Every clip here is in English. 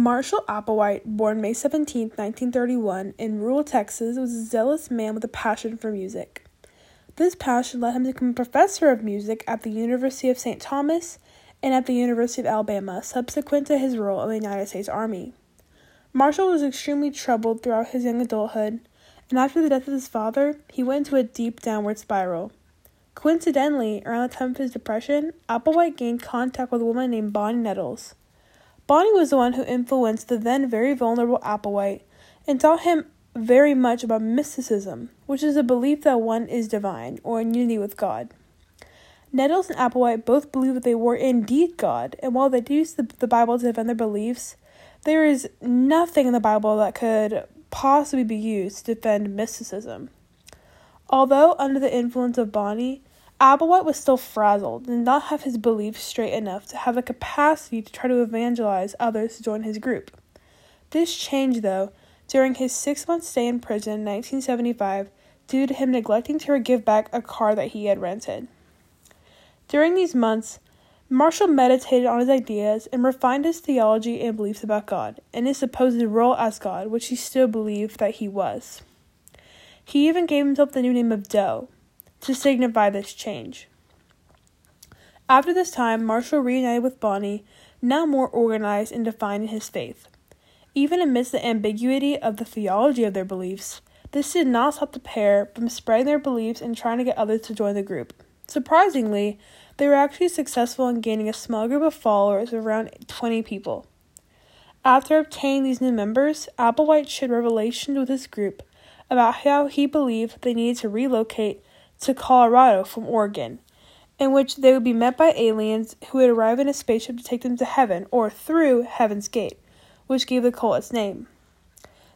Marshall Applewhite, born May 17, 1931, in rural Texas, was a zealous man with a passion for music. This passion led him to become a professor of music at the University of St. Thomas and at the University of Alabama, subsequent to his role in the United States Army. Marshall was extremely troubled throughout his young adulthood, and after the death of his father, he went into a deep downward spiral. Coincidentally, around the time of his depression, Applewhite gained contact with a woman named Bonnie Nettles. Bonnie was the one who influenced the then very vulnerable Applewhite and taught him very much about mysticism, which is a belief that one is divine or in unity with God. Nettles and Applewhite both believed that they were indeed God, and while they used the, the Bible to defend their beliefs, there is nothing in the Bible that could possibly be used to defend mysticism. Although under the influence of Bonnie, Applewhite was still frazzled and did not have his beliefs straight enough to have the capacity to try to evangelize others to join his group. This changed, though, during his six month stay in prison in 1975 due to him neglecting to give back a car that he had rented. During these months, Marshall meditated on his ideas and refined his theology and beliefs about God and his supposed role as God, which he still believed that he was. He even gave himself the new name of Doe to signify this change. After this time, Marshall reunited with Bonnie, now more organized and defined in his faith. Even amidst the ambiguity of the theology of their beliefs, this did not stop the pair from spreading their beliefs and trying to get others to join the group. Surprisingly, they were actually successful in gaining a small group of followers of around 20 people. After obtaining these new members, Applewhite shared revelations with his group about how he believed they needed to relocate to Colorado from Oregon, in which they would be met by aliens who would arrive in a spaceship to take them to heaven or through Heaven's Gate, which gave the cult its name.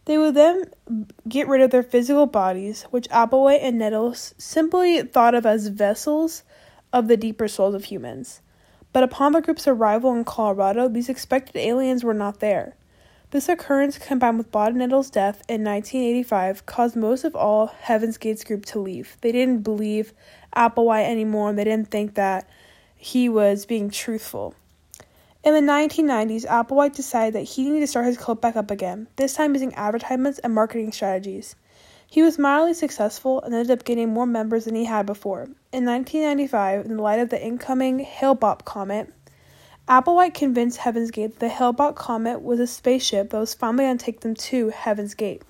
They would then get rid of their physical bodies, which Applewhite and Nettles simply thought of as vessels of the deeper souls of humans. But upon the group's arrival in Colorado, these expected aliens were not there. This occurrence, combined with Bonnie Nettles' death in 1985, caused most of all Heaven's Gates group to leave. They didn't believe Applewhite anymore, and they didn't think that he was being truthful. In the 1990s, Applewhite decided that he needed to start his cult back up again, this time using advertisements and marketing strategies. He was mildly successful and ended up getting more members than he had before. In 1995, in the light of the incoming Hale-Bopp comet, Applewhite convinced Heaven's Gate that the Hale-Bopp comet was a spaceship that was finally going to take them to Heaven's Gate.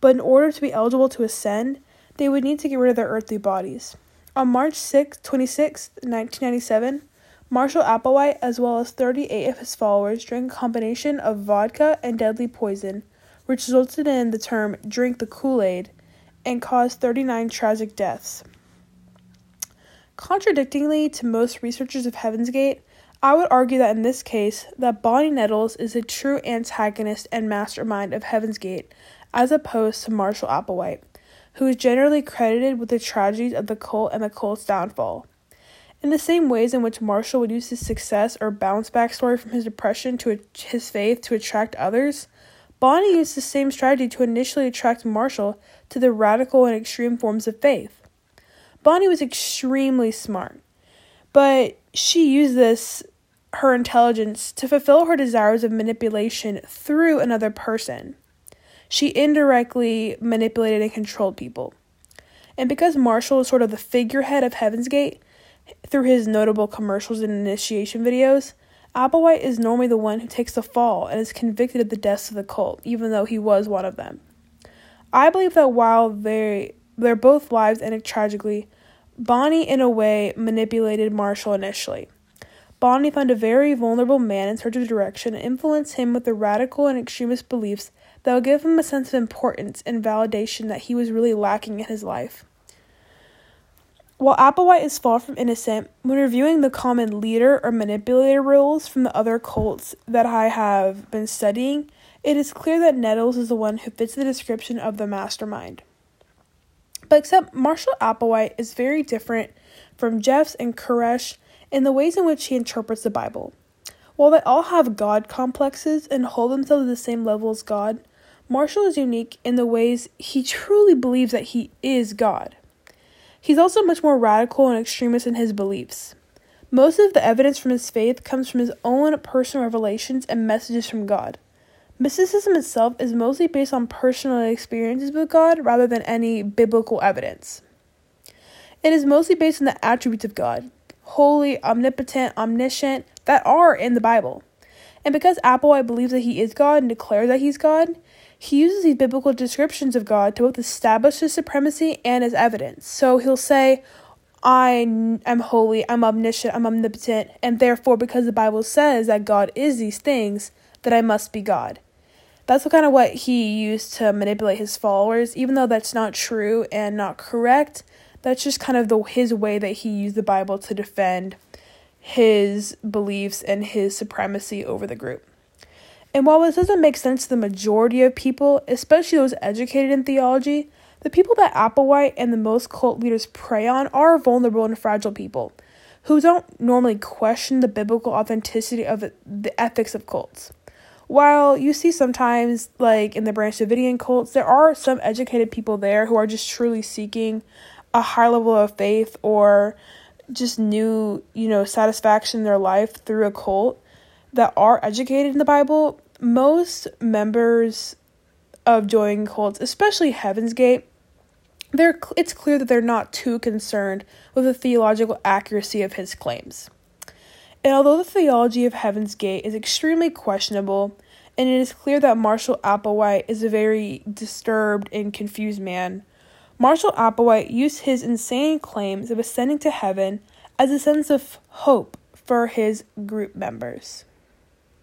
But in order to be eligible to ascend, they would need to get rid of their earthly bodies. On March 6, 26, 1997, Marshall Applewhite, as well as 38 of his followers, drank a combination of vodka and deadly poison, which resulted in the term drink the Kool Aid and caused 39 tragic deaths. Contradictingly to most researchers of Heaven's Gate, I would argue that in this case, that Bonnie Nettles is a true antagonist and mastermind of Heaven's Gate, as opposed to Marshall Applewhite, who is generally credited with the tragedies of the cult and the cult's downfall. In the same ways in which Marshall would use his success or bounce back story from his depression to his faith to attract others, Bonnie used the same strategy to initially attract Marshall to the radical and extreme forms of faith. Bonnie was extremely smart, but she used this, her intelligence, to fulfill her desires of manipulation through another person. She indirectly manipulated and controlled people. And because Marshall is sort of the figurehead of Heaven's Gate, through his notable commercials and initiation videos, Applewhite is normally the one who takes the fall and is convicted of the deaths of the cult, even though he was one of them. I believe that while they they're both lives ended tragically, Bonnie in a way manipulated Marshall initially. Bonnie found a very vulnerable man in search of direction and influenced him with the radical and extremist beliefs that would give him a sense of importance and validation that he was really lacking in his life. While Applewhite is far from innocent, when reviewing the common leader or manipulator roles from the other cults that I have been studying, it is clear that Nettles is the one who fits the description of the mastermind. But except Marshall Applewhite is very different from Jeffs and Koresh in the ways in which he interprets the Bible. While they all have God complexes and hold themselves at the same level as God, Marshall is unique in the ways he truly believes that he is God. He's also much more radical and extremist in his beliefs. Most of the evidence from his faith comes from his own personal revelations and messages from God. Mysticism itself is mostly based on personal experiences with God rather than any biblical evidence. It is mostly based on the attributes of God holy, omnipotent, omniscient that are in the Bible. And because Applewhite believes that he is God and declares that he's God, he uses these biblical descriptions of God to both establish his supremacy and as evidence. So he'll say, I am holy, I'm omniscient, I'm omnipotent, and therefore, because the Bible says that God is these things, that I must be God. That's kind of what he used to manipulate his followers, even though that's not true and not correct. That's just kind of the his way that he used the Bible to defend his beliefs and his supremacy over the group. And while this doesn't make sense to the majority of people, especially those educated in theology, the people that Applewhite and the most cult leaders prey on are vulnerable and fragile people who don't normally question the biblical authenticity of the ethics of cults. While you see sometimes, like in the Branch Davidian cults, there are some educated people there who are just truly seeking a high level of faith or just new, you know, satisfaction in their life through a cult that are educated in the Bible, most members of joining cults, especially Heaven's Gate, they're, it's clear that they're not too concerned with the theological accuracy of his claims. And although the theology of Heaven's Gate is extremely questionable, and it is clear that Marshall Applewhite is a very disturbed and confused man, Marshall Applewhite used his insane claims of ascending to heaven as a sense of hope for his group members.